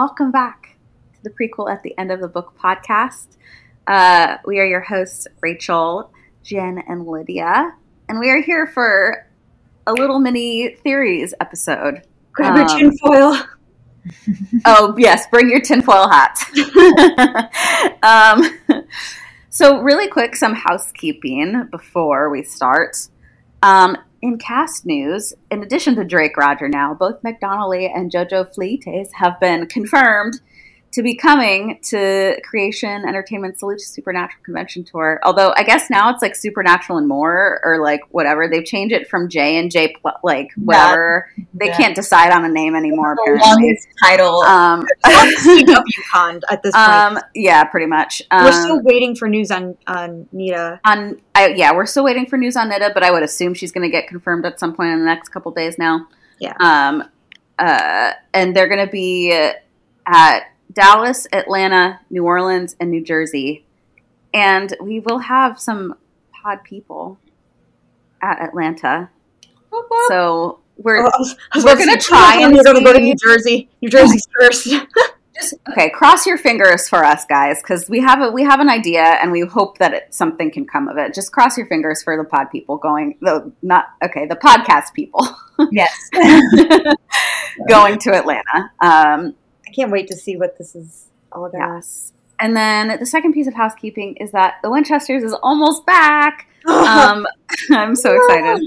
Welcome back to the prequel at the end of the book podcast. Uh, we are your hosts, Rachel, Jen, and Lydia, and we are here for a little mini theories episode. Grab your Um, tinfoil. oh yes, bring your tinfoil hat. um, so really quick, some housekeeping before we start. Um, in cast news, in addition to Drake Rodger now, both Meg Donnelly and JoJo Fleites have been confirmed to be coming to Creation Entertainment Salute Supernatural Convention Tour. Although I guess now it's like Supernatural and more, or like whatever. They've changed it from J and J, pl- like whatever. They Yeah. can't decide on a name anymore. The Apparently. longest title. Um, CW at this point. um, yeah, pretty much. Um, We're still waiting for news on on Nida. on. I, yeah, we're still waiting for news on Nida, but I would assume she's going to get confirmed at some point in the next couple days now. Yeah. Um. Uh. And they're going to be at Dallas, Atlanta, New Orleans, and New Jersey, and we will have some pod people at Atlanta. So we're Oh, I was, I was we're gonna try and We're going to go to New Jersey. New Jersey's first. just okay cross your fingers for us guys because we have a we have an idea and we hope that it, something can come of it just cross your fingers for the pod people going the not okay the podcast people yes. going to atlanta um I can't wait to see what this is all about. yes. And then the second piece of housekeeping is that the winchesters is almost back. Um i'm so excited.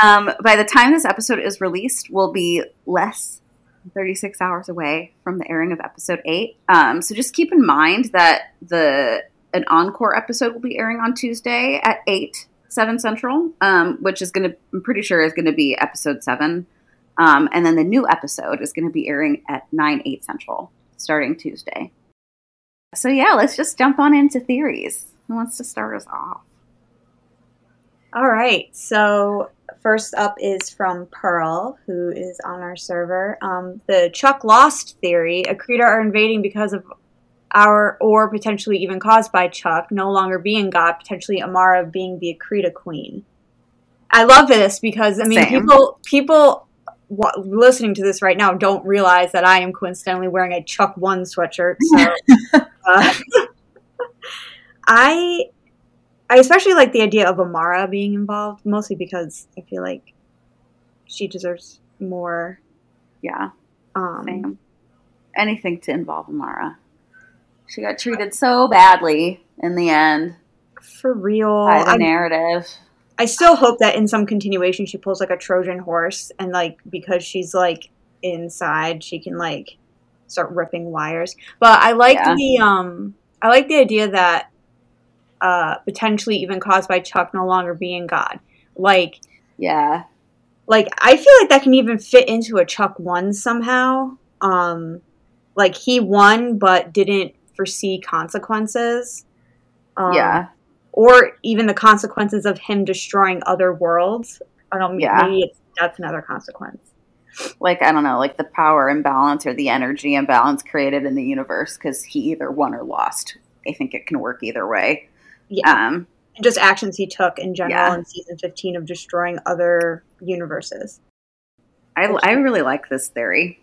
Um by the time this episode is released we'll be less than 36 hours away from the airing of episode 8 um so just keep in mind that the an encore episode will be airing on tuesday at 8 7 central um which is gonna i'm pretty sure is gonna be episode 7 um and then the new episode is gonna be airing at 9 8 central starting tuesday so yeah let's just jump on into theories who wants to start us off All right. So first up is from Pearl, who is on our server. Um, the Chuck Lost theory: Akrida are invading because of our, or potentially even caused by Chuck, no longer being God, potentially Amara being the Akrida queen. I love this because I mean, Same. people people listening to this right now don't realize that I am coincidentally wearing a Chuck Won sweatshirt. So uh, I I especially like the idea of Amara being involved, mostly because I feel like she deserves more. yeah Um, Same. Anything to involve Amara. She got treated so badly in the end for real. by the I, narrative. I still hope that in some continuation she pulls like a Trojan horse, and like because she's like inside, she can like start ripping wires. But I like Yeah. the um, I like the idea that uh, potentially even caused by Chuck no longer being God. Like Yeah. like I feel like that can even fit into a Chuck Won somehow. Um, like he won but didn't foresee consequences. Um, yeah. Or even the consequences of him destroying other worlds. I don't. Yeah. Maybe it's, that's another consequence. Like, I don't know, like the power imbalance or the energy imbalance created in the universe because he either won or lost. I think it can work either way. Yeah, Um, and just actions he took in general Yeah. in season fifteen of destroying other universes. I, I really like this theory.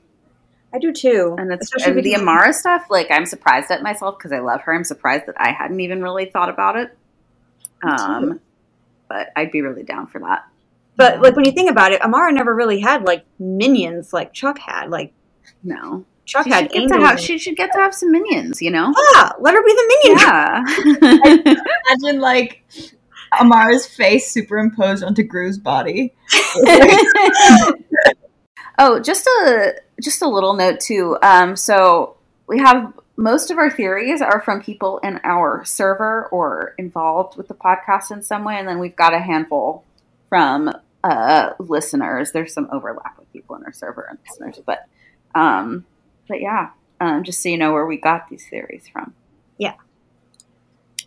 I do too, And it's especially and the Amara stuff, like, I'm surprised at myself because I love her. I'm surprised that I hadn't even really thought about it. Me too. Um, but I'd be really down for that. But like when you think about it, Amara never really had like minions like Chuck had. Like No. Chuck She had should, get to have, she should get to have some minions, you know? yeah, let her be the minion. Yeah. Imagine like Amara's face superimposed onto Gru's body. oh, just a just a little note too. Um, so we have most of our theories are from people in our server or involved with the podcast in some way, and then we've got a handful from uh, listeners. There's some overlap with people in our server and listeners, but um, but yeah, um, just so you know where we got these theories from. Yeah.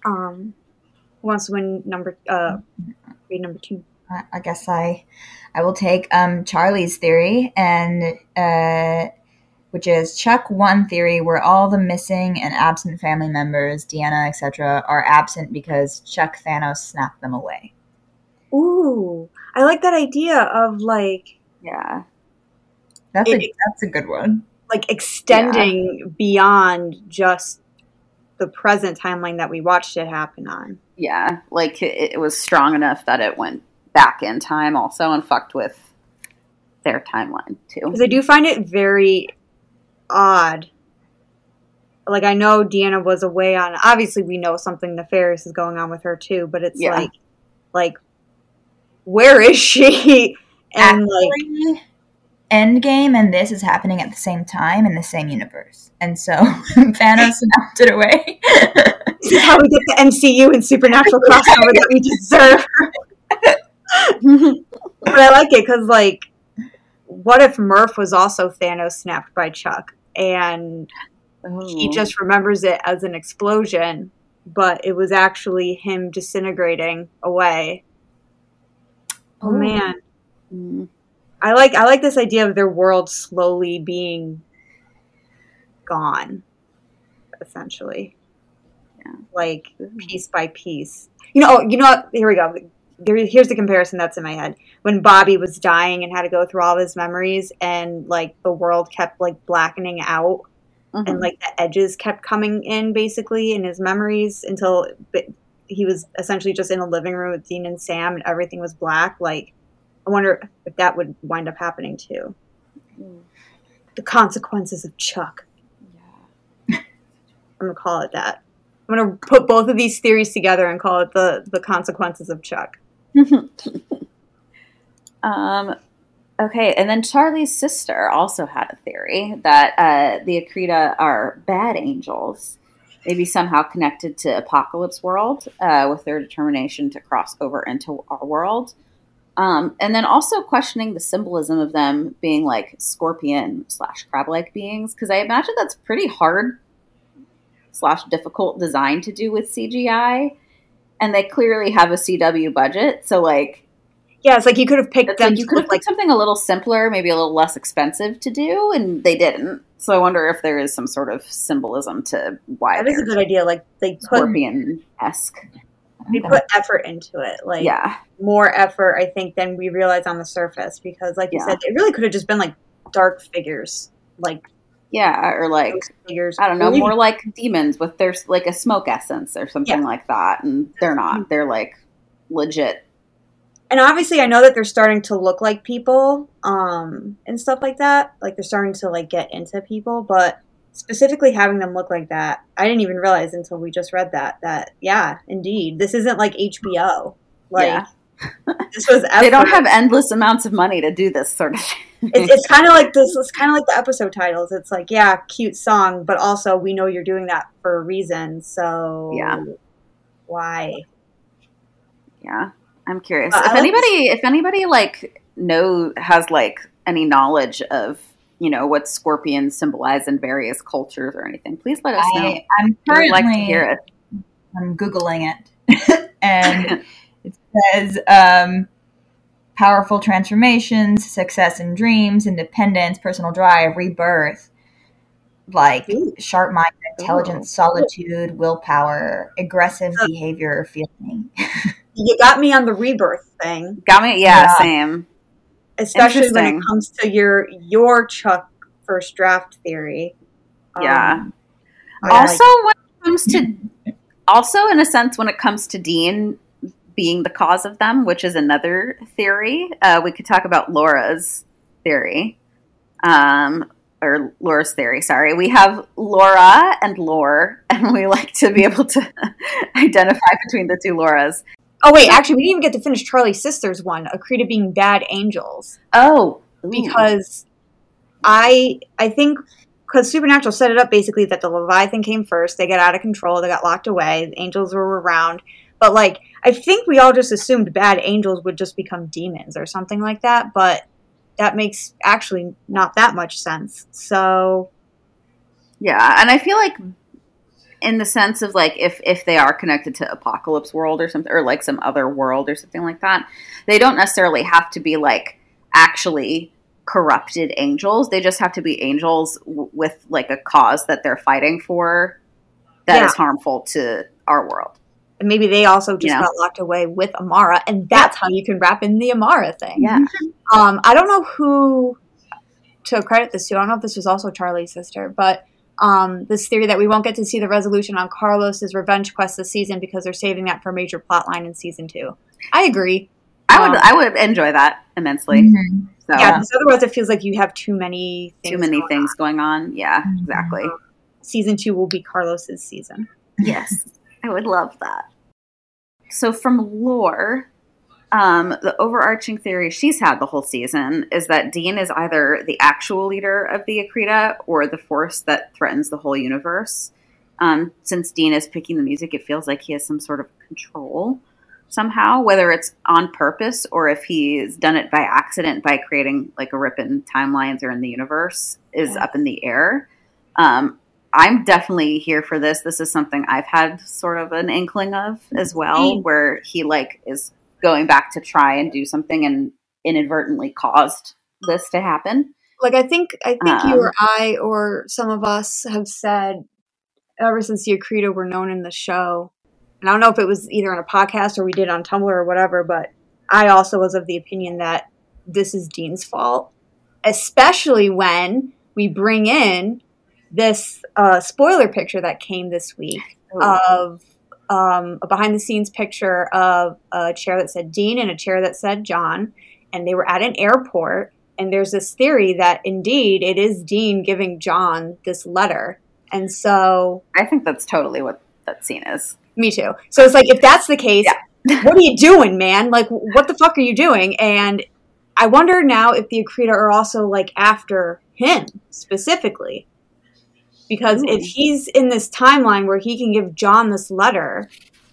Um, who wants to win number? Uh, read number two. I, I guess I, I will take um, Charlie's theory, and uh, which is Chuck Won theory, where all the missing and absent family members, Deanna, etc., are absent because Chuck Thanos snapped them away. Ooh, I like that idea of like Yeah, that's a that's a good one. like extending beyond just the present timeline that we watched it happen on. Yeah, like it, it was strong enough that it went back in time also and fucked with their timeline too. Because I do find it very odd. Like I know Deanna was away on. Obviously, we know something nefarious is going on with her too. But it's Yeah. like, like, where is she? And like, Actually, Endgame and this is happening at the same time in the same universe, and so Thanos snapped it away. this is how we get the MCU and supernatural crossover that we deserve. but I like it because, like, what if Murph was also Thanos snapped by Chuck, and he just remembers it as an explosion, but it was actually him disintegrating away. Oh Ooh. man, Mm. I like I like this idea of their world slowly being gone, essentially. Yeah. Like piece by piece. You know, oh, you know what? Here we go. There, here's the comparison that's in my head. When Bobby was dying and had to go through all of his memories, and like the world kept like blackening out, Mhm. and like the edges kept coming in basically in his memories until he was essentially just in a living room with Dean and Sam, and everything was black. Like, I wonder if that would wind up happening too. Mm. The consequences of Chuck. Yeah. I'm gonna call it that. I'm gonna put both of these theories together and call it the the consequences of Chuck. um, okay, and then Charlie's sister also had a theory that uh, the Akrida are bad angels, maybe somehow connected to Apocalypse World uh, with their determination to cross over into our world. Um, and then also questioning the symbolism of them being like scorpion slash crab like beings, because I imagine that's pretty hard slash difficult design to do with CGI. And they clearly have a CW budget, so like Yeah, it's like you could have picked them like you could have like picked something a little simpler, maybe a little less expensive to do, and they didn't. So I wonder if there is some sort of symbolism to why that is a good idea. Like they put scorpion esque. they put effort into it. Like Yeah, more effort, I think, than we realize on the surface. Because, like you Yeah. said, it really could have just been like dark figures, like yeah, or like figures. I don't know, more like demons with their like a smoke essence or something Yeah. like that, and they're not. Mm-hmm. They're like legit. And obviously, I know that they're starting to look like people, um, and stuff like that. Like they're starting to like get into people, but specifically having them look like that, I didn't even realize until we just read that. That yeah, indeed, this isn't like HBO. Like Yeah. this was. They don't have endless amounts of money to do this sort of thing. it's, it's kind of like this it's kind of like the episode titles it's like yeah cute song but also we know you're doing that for a reason so Yeah. why Yeah, I'm curious if like anybody, if anybody like know has like any knowledge of you know what scorpions symbolize in various cultures or anything, please let us know. I, I'm We would currently like to hear it. I'm googling it, and it says um, powerful transformations, success in dreams, independence, personal drive, rebirth, like Ooh. sharp mind, intelligence, Ooh. solitude, willpower, aggressive behavior, feeling. you got me on the rebirth thing Got me? Yeah, Yeah. same. especially when it comes to your your chuck first draft theory Yeah. Um, like- also, when it comes to, also in a sense, when it comes to Dean being the cause of them, which is another theory, uh, we could talk about Laura's theory, um, or Laura's theory. Sorry, we have Laura and Laur, and we like to be able to identify between the two Lauras. Oh wait actually we didn't even get to finish charlie's sister's one Akrida being bad angels Oh, because I I think because Supernatural set it up basically that the Leviathan came first. They got out of control. They got locked away. The angels were around, but like I think we all just assumed bad angels would just become demons or something like that. But that makes actually not that much sense. So Yeah, and I feel like in the sense of like if if they are connected to Apocalypse World or something or like some other world or something like that, they don't necessarily have to be like actually corrupted angels. They just have to be angels w- with like a cause that they're fighting for that is Yeah. harmful to our world. and maybe they also just Yeah. got locked away with Amara, and that's how you can wrap in the Amara thing. Yeah. Um, I don't know who to credit this to. I don't know if this was also Charlie's sister, but um, this theory that we won't get to see the resolution on Carlos's revenge quest this season because they're saving that for a major plot line in season two. I agree. I would Um, I would enjoy that immensely. Mhm. So Yeah, because otherwise it feels like you have too many things too many going things going on. Yeah, Mhm. exactly. Season two will be Carlos's season. Yes, I would love that. So, from Laur, um, the overarching theory she's had the whole season is that Dean is either the actual leader of the Akrida or the force that threatens the whole universe. Um, since Dean is picking the music, it feels like he has some sort of control somehow, whether it's on purpose or if he's done it by accident by creating like a rip in timelines or in the universe is up in the air. Um, I'm definitely here for this. This is something I've had sort of an inkling of as well, where he like is going back to try and do something and inadvertently caused this to happen. Like I think I think you Um, or I or some of us have said ever since the Akrida were known in the show. And I don't know if it was either on a podcast or we did on Tumblr or whatever, but I also was of the opinion that this is Dean's fault, especially when we bring in this uh, spoiler picture that came this week of um, a behind the scenes picture of a chair that said Dean and a chair that said John, and they were at an airport. And there's this theory that indeed it is Dean giving John this letter. And so, I think that's totally what that scene is. me too. So it's like, if that's the case, what are you doing, man? Like, what the fuck are you doing? And I wonder now if the Akrida are also like after him specifically. Because Ooh. if he's in this timeline where he can give John this letter,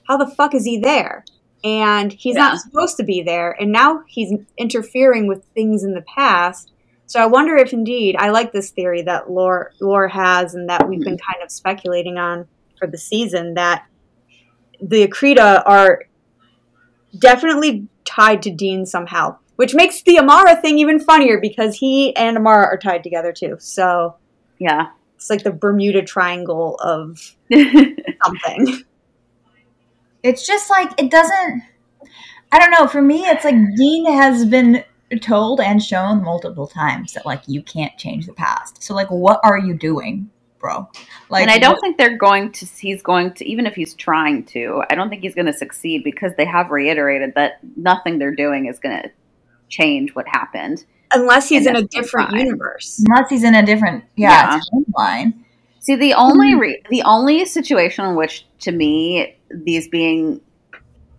how the fuck is he there? And he's Yeah. not supposed to be there. And now he's interfering with things in the past. So I wonder if indeed, I like this theory that Laur, Laur has and that we've been hmm. kind of speculating on for the season that the Akrida are definitely tied to Dean somehow, which makes the Amara thing even funnier because he and Amara are tied together too. So Yeah. It's like the Bermuda Triangle of something. It's just like it doesn't. I don't know. For me, it's like Dean has been told and shown multiple times that like you can't change the past. So like, what are you doing, bro? Like, and I don't what- think they're going to. He's going to, even if he's trying to. I don't think he's going to succeed because they have reiterated that nothing they're doing is going to change what happened. Unless he's And in a different fine. universe. unless he's in a different yeah, timeline. See, the only hmm. re- the only situation in which, to me, these being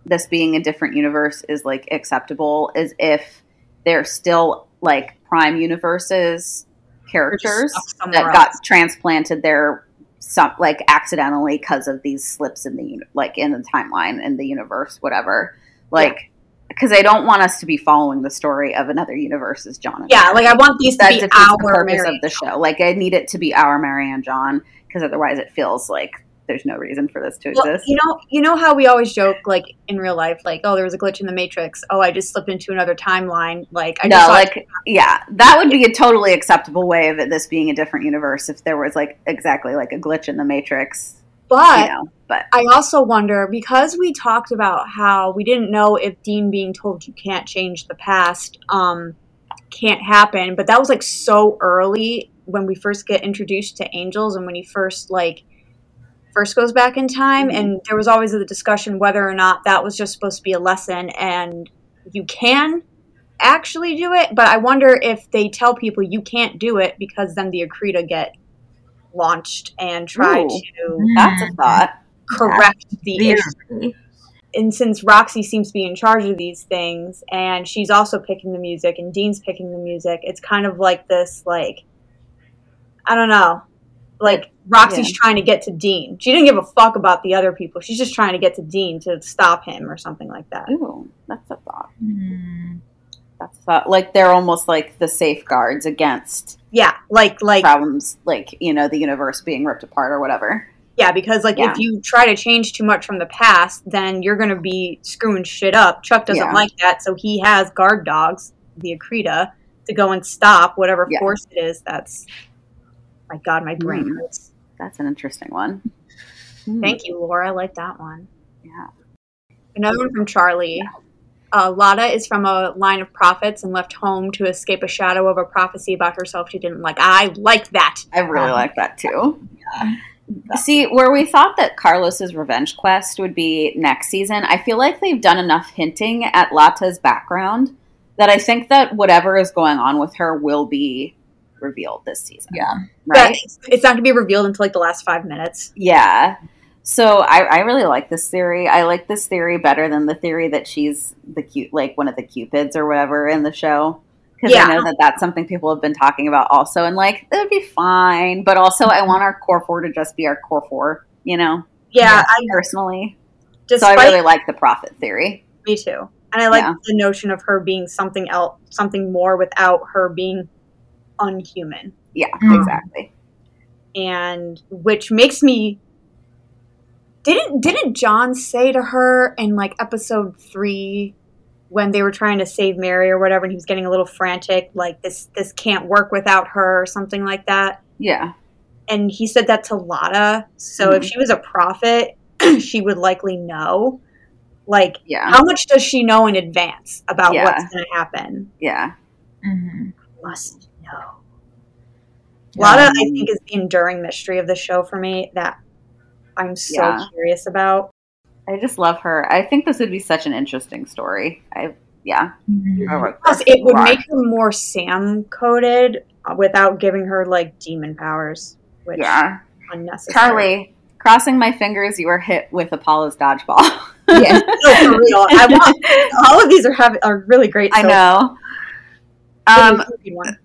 this being a different universe is like acceptable is if they're still like prime universes characters stuck somewhere that got transplanted there some like accidentally because of these slips in the like in the timeline in the universe whatever like because I don't want us to be following the story of another universe as John and Yeah, Mary like I want these to that be defeats the our purpose Mary. of the show. Like I need it to be our Mary and John because otherwise it feels like there's no reason for this to Well, exist. you know, you know how we always joke, like in real life, like, oh, there was a glitch in the Matrix. Oh, I just slipped into another timeline. Like, I no, like yeah, that would be a totally acceptable way of it, this being a different universe if there was like exactly like a glitch in the Matrix. but you know, but I also wonder because we talked about how we didn't know if Dean being told you can't change the past um, can't happen, but that was like so early when we first get introduced to angels and when he first like first goes back in time Mhm. and there was always the discussion whether or not that was just supposed to be a lesson and you can actually do it but i wonder if they tell people you can't do it because then the akrida get launched and try Ooh. to that's a thought. Correct the issue and since Roxy seems to be in charge of these things and she's also picking the music and Dean's picking the music, it's kind of like this like I don't know. Like Roxy's Yeah. trying to get to Dean. She didn't give a fuck about the other people. She's just trying to get to Dean to stop him or something like that. Ooh, that's a thought. Hmm. That's a thought. Like they're almost like the safeguards against Yeah, like like problems, like you know the universe being ripped apart or whatever. Yeah, because like Yeah. if you try to change too much from the past, then you're gonna be screwing shit up. Chuck doesn't Yeah. like that, so he has guard dogs, the Akrida, to go and stop whatever Yeah. force it is that's my god, my brain Mm. hurts. That's an interesting one. Hmm. Thank you, Laura. I like that one. Yeah. Another one from Charlie. uh, Lata is from a line of prophets and left home to escape a shadow of a prophecy about herself she didn't like. I like that. I really Um, like that too. Yeah. See, where we thought that Carlos's revenge quest would be next season, I feel like they've done enough hinting at Lata's background that I think that whatever is going on with her will be revealed this season. Yeah. Right? But it's, not going to be revealed until like the last five minutes. Yeah. So I, I really like this theory. I like this theory better than the theory that she's the cute, like one of the cupids or whatever in the show. Because Yeah. I know that that's something people have been talking about also, and like it would be fine. But also, I want our core four to just be our core four. You know, Yeah, Yeah. I personally. despite so I really like the prophet theory. me too, and I like Yeah. the notion of her being something else, something more without her being unhuman, Yeah, Mm. exactly. and which makes me. Didn't didn't John say to her in like episode three when they were trying to save Mary or whatever, and he was getting a little frantic, like this this can't work without her or something like that. Yeah, and he said that to Lata. So if Mhm. she was a prophet, she would likely know. Like, yeah, how much does she know in advance about Yeah. what's going to happen? yeah. hmm Must know. Lata, I think, is the enduring mystery of the show for me that I'm so Yeah. curious about. I just love her. I think this would be such an interesting story. I yeah. Mhm. I Plus, it would make her more Sam coded without giving her like demon powers, which yeah. unnecessary. Charlie, crossing my fingers, you were hit with Apollo's dodgeball. Yeah. no, for real. I want all of these are have are really great. I so- know. Um, one.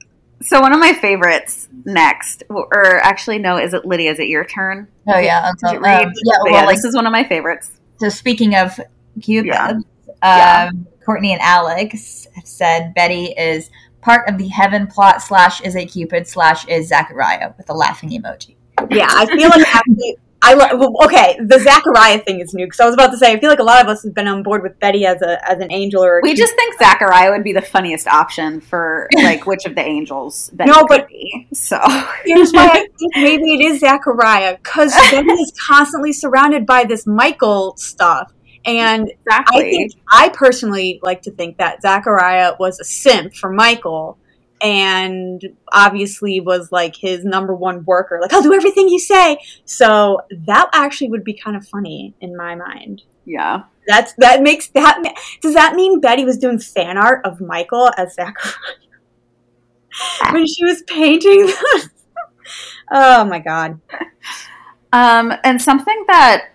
so one of my favorites next, or actually no, is it Lydia? Is it your turn? Oh yeah. Did So, um, yeah. Well, yeah, like this is one of my favorites. So speaking of Cupid, Yeah. um, Yeah. Courtney and Alex have said Betty is part of the heaven plot slash is a Cupid slash is Zachariah with a laughing emoji. Yeah, I feel like actually, I well, okay. The Zachariah thing is new because I was about to say I feel like a lot of us have been on board with Betty as a as an angel or We just think Zachariah would be the funniest option for like which of the angels Betty No, but- be. So Here's why I think maybe it is Zachariah because Betty is constantly surrounded by this Michael stuff, and I think I personally like to think that Zachariah was a simp for Michael. And obviously was like his number one worker. Like, I'll do everything you say. So that actually would be kind of funny in my mind. yeah. That's that makes that. Does that mean Betty was doing fan art of Michael as Zachariah when she was painting this? oh my god! Um, and something that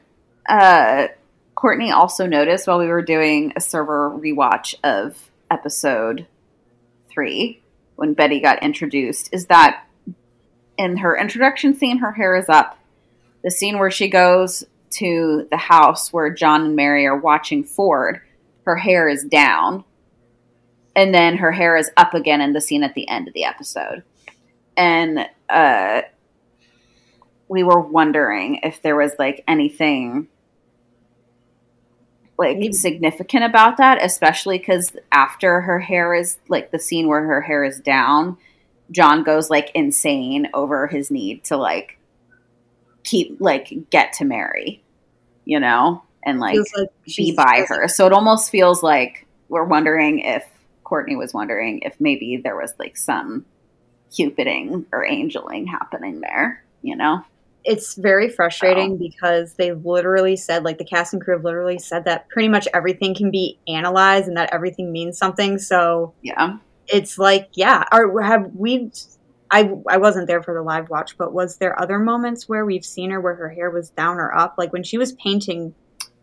uh, Courtney also noticed while we were doing a server rewatch of episode three, when Betty got introduced, is that in her introduction scene, her hair is up. The scene where she goes to the house where John and Mary are watching Ford, her hair is down. And then her hair is up again in the scene at the end of the episode. And uh, we were wondering if there was like anything like significant about that, especially because after her hair is like the scene where her hair is down, John goes like insane over his need to like keep like get to Mary, you know, and like like be by her. So it almost feels like we're wondering if Courtney was wondering if maybe there was like some cupiding or angeling happening there, you know? It's very frustrating because they literally said, like the cast and crew have literally said that pretty much everything can be analyzed and that everything means something. So Yeah. it's like, yeah. Or have we? I I wasn't there for the live watch, but was there other moments where we've seen her where her hair was down or up, like when she was painting?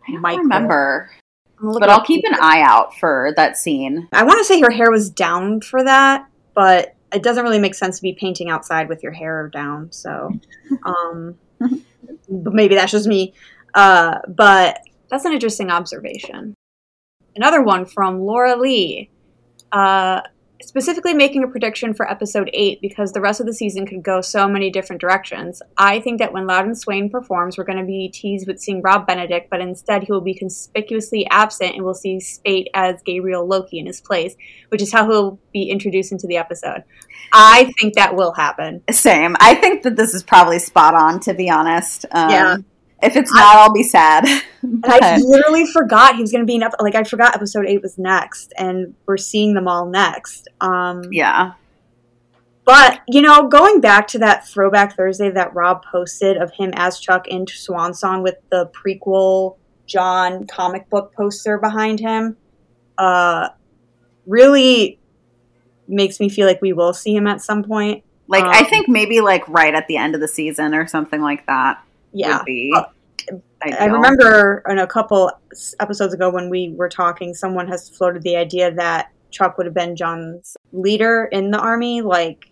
I don't Michael. remember. I'm gonna look But I'll keep an eye out for that scene. I want to say her hair was down for that, but it doesn't really make sense to be painting outside with your hair down. So, um, but maybe that's just me. Uh, but that's an interesting observation. Another one from Laura Li, uh, specifically making a prediction for episode eight because the rest of the season could go so many different directions. I think that when Louden Swain performs, we're going to be teased with seeing Rob Benedict, but instead he will be conspicuously absent and we'll see Speight as Gabriel Loki in his place, which is how he'll be introduced into the episode. I think that will happen. Same. I think that this is probably spot on, to be honest. Um, Yeah. If it's not, I, will be sad. and I literally forgot he was going to be in. Like I forgot episode eight was next, and we're seeing them all next. Um, yeah. But you know, going back to that throwback Thursday that Rob posted of him as Chuck in Swan Song with the prequel John comic book poster behind him, uh, really makes me feel like we will see him at some point. Like um, I think maybe like right at the end of the season or something like that. Yeah. Uh, I remember in a couple episodes ago when we were talking, someone has floated the idea that Chuck would have been John's leader in the army, like,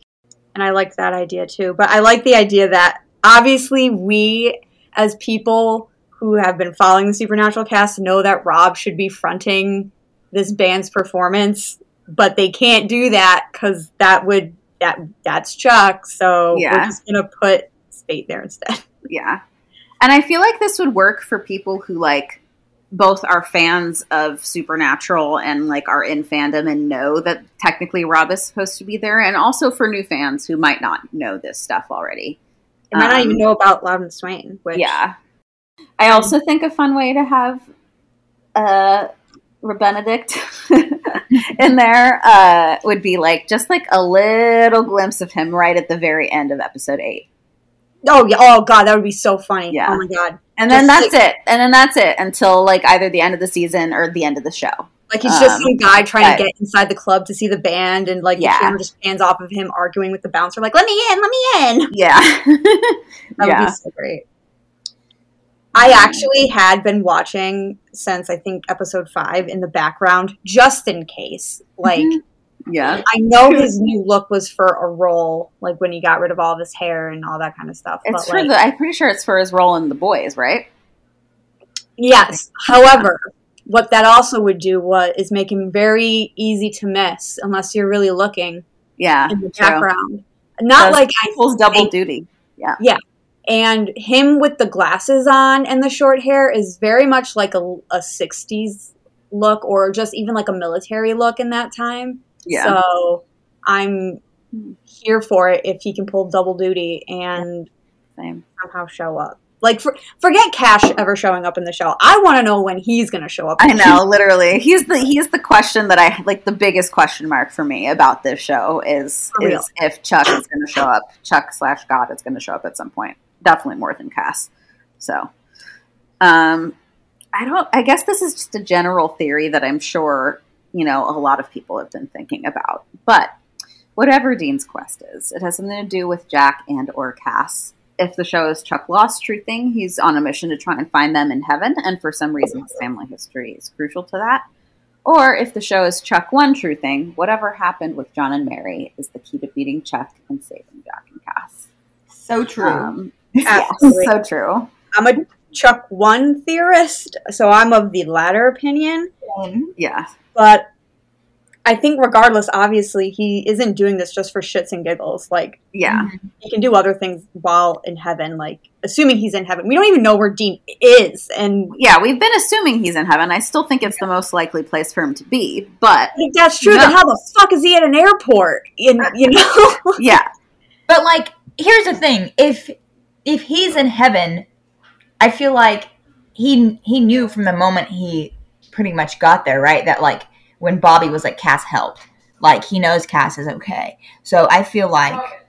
and I like that idea too. But I like the idea that obviously we, as people who have been following the Supernatural cast, know that Rob should be fronting this band's performance, but they can't do that because that would that that's Chuck. So yeah. we're just gonna put Speight there instead. Yeah. And I feel like this would work for people who like both are fans of Supernatural and like are in fandom and know that technically Rob is supposed to be there, and also for new fans who might not know this stuff already. And might um, not even um, know about Louden Swain. Which, yeah. I also think a fun way to have uh, Benedict in there uh, would be like just like a little glimpse of him right at the very end of episode eight. Oh yeah! Oh god, that would be so funny. Yeah. Oh my god. And then that's like, it. And then that's it until like either the end of the season or the end of the show. Like he's just um, some guy trying but, to get inside the club to see the band, and like yeah. the camera just pans off of him arguing with the bouncer, like "Let me in, let me in." Yeah, that yeah. would be so great. I actually had been watching since I think episode five in the background, just in case. Like, mm-hmm. Yeah. I know his new look was for a role, like when he got rid of all of his hair and all that kind of stuff. It's but for like, the, I'm pretty sure it's for his role in The Boys, right? Yes. However, what that also would do was is make him very easy to miss unless you're really looking. Yeah. In the true. background. Not like I pulls double I, duty. Yeah. Yeah. And him with the glasses on and the short hair is very much like a, a 60s look or just even like a military look in that time. Yeah. So I'm here for it if he can pull double duty and Same. somehow show up. Like, for, forget Cass ever showing up in the show. I want to know when he's going to show up. I know, literally. He's the he's the question that I like. The biggest question mark for me about this show is is if Chuck is going to show up. Chuck slash God is going to show up at some point. Definitely more than Cass. So, um, I don't. I guess this is just a general theory that I'm sure you know, a lot of people have been thinking about. But whatever Dean's quest is, it has something to do with Jack and or Cass. If the show is Chuck Lost truthing, he's on a mission to try and find them in heaven, and for some reason his family history is crucial to that. Or if the show is Chuck Won truthing, whatever happened with John and Mary is the key to beating Chuck and saving Jack and Cass. So true. Um, yes, so true. I'm a Chuck Won theorist, so I'm of the latter opinion. Yeah. But I think regardless, obviously, he isn't doing this just for shits and giggles. Like, yeah, mm-hmm. he can do other things while in heaven. Like, assuming he's in heaven, we don't even know where Dean is. And yeah, we've been assuming he's in heaven. I still think it's the most likely place for him to be. But if that's true, no. then how the fuck is he at an airport? In uh, you know, yeah. But like, here's the thing: if if he's in heaven, I feel like he he knew from the moment he pretty much got there, right? That like when Bobby was like Cass helped, like he knows Cass is okay. So I feel like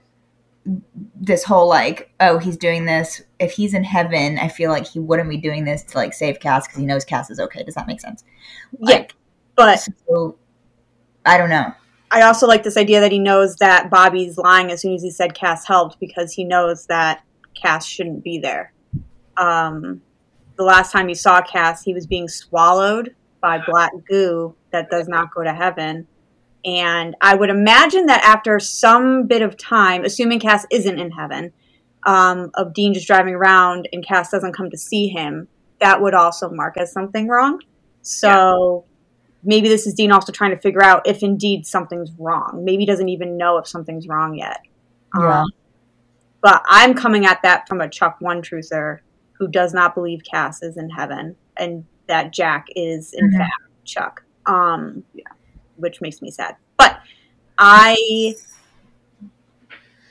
this whole like oh he's doing this. If he's in heaven i feel like he wouldn't be doing this to like save cass because he knows cass is okay. Does that make sense? Like, yeah but so, i don't know. I also like this idea that he knows that bobby's lying as soon as he said cass helped because he knows that cass shouldn't be there um the last time you saw cass he was being swallowed by black goo that does not go to heaven. And I would imagine that after some bit of time, assuming Cass isn't in heaven, um, of Dean just driving around and Cass doesn't come to see him, that would also mark as something wrong. So yeah. maybe this is Dean also trying to figure out if indeed something's wrong. Maybe he doesn't even know if something's wrong yet. Yeah. Um, but I'm coming at that from a Chuck Won truther who does not believe Cass is in heaven and that Jack is in mm-hmm. fact Chuck. Um, yeah, which makes me sad. But I,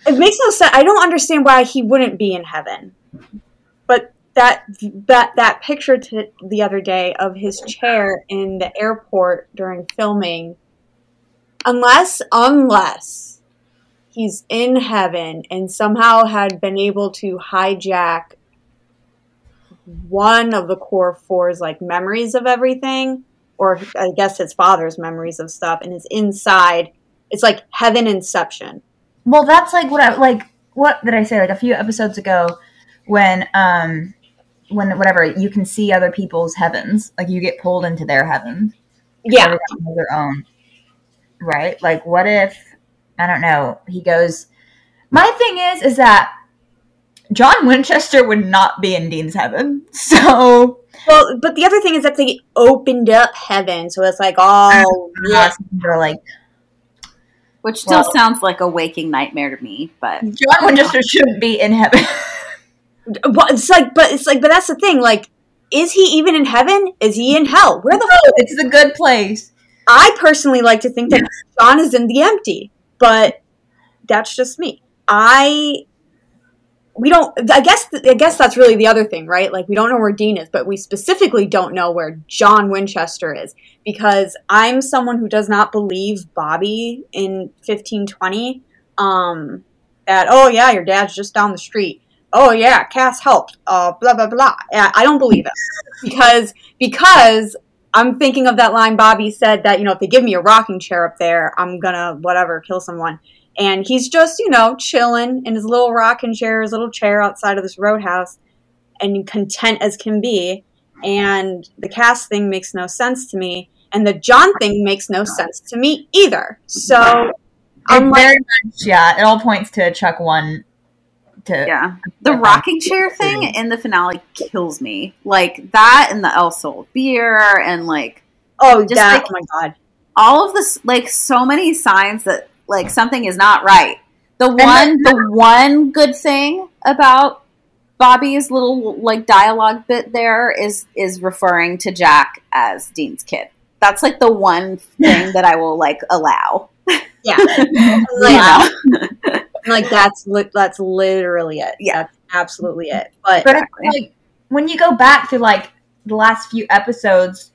it makes no sense. I don't understand why he wouldn't be in heaven. But that that that picture the other day of his chair in the airport during filming unless unless he's in heaven and somehow had been able to hijack one of the core four's like memories of everything or i guess his father's memories of stuff and is inside it's like heaven inception Well, that's like what I like. What did I say? Like a few episodes ago, when um, when whatever you can see other people's heavens, like you get pulled into their heavens. yeah their own, right? Like, what if I don't know? He goes. My thing is, is that John Winchester would not be in Dean's heaven, so well but the other thing is that they opened up heaven so it's like oh yeah they're like Which still Well- sounds like a waking nightmare to me, but John Winchester shouldn't be in heaven. Well, it's like, but it's like, but that's the thing. Like, is he even in heaven? Is he in hell? Where the? no, it's the good place. I personally like to think that John is in the empty, but that's just me. I we don't. I guess. I guess that's really the other thing, right? Like, we don't know where Dean is, but we specifically don't know where John Winchester is because I'm someone who does not believe Bobby in 1520. Um, that oh yeah, your dad's just down the street. Oh yeah, Cass helped. Uh, blah blah blah. Yeah, I don't believe it because because I'm thinking of that line Bobby said that you know if they give me a rocking chair up there, I'm gonna whatever kill someone. And he's just you know chilling in his little rocking chair, his little chair outside of this roadhouse, and content as can be. And the cast thing makes no sense to me, and the John thing makes no sense to me either. So I'm like, very much, yeah. It all points to Chuck Won. To yeah. The rocking chair thing in the finale kills me. Like that and the El Sol beer and like oh, just that, like- oh my god. all of this like so many signs that like something is not right. The then- one the one good thing about Bobby's little like dialogue bit there is is referring to Jack as Dean's kid. That's like the one thing that I will like allow. Yeah, like, like that's li- that's literally it. Yeah. that's absolutely it. But, But it's like when you go back to like the last few episodes,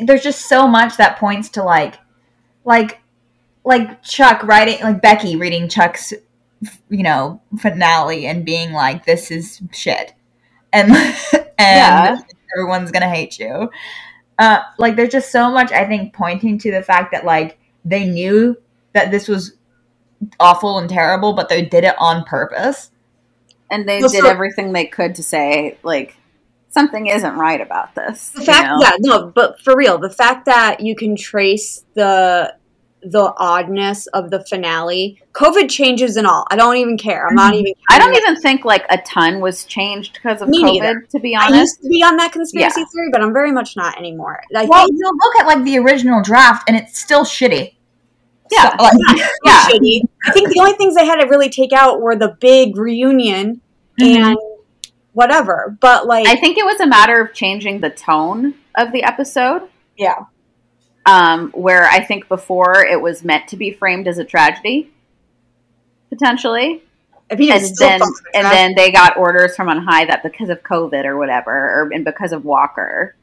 there's just so much that points to like, like, like Chuck writing, like Becky reading Chuck's, you know, finale and being like, "This is shit," and and Yeah. everyone's gonna hate you. Uh, like, there's just so much I think pointing to the fact that like they knew that this was awful and terrible, but they did it on purpose. and they Well, did so- everything they could to say like something isn't right about this. the fact, know? yeah, no, but for real, the fact that you can trace the the oddness of the finale, COVID changes and all. I don't even care. I'm not even. I don't even think like a ton was changed because of Me COVID. neither. To be honest, I used to be on that conspiracy Yeah. theory, but I'm very much not anymore. I Well, think you look at like the original draft, and it's still shitty. yeah, So, like, yeah. shitty. I think the only things they had to really take out were the big reunion Mhm. and whatever. But like, I think it was a matter of changing the tone of the episode. yeah, Um, where I think before it was meant to be framed as a tragedy, potentially, I mean, and then and then they got orders from on high that because of COVID or whatever, or and because of Walker,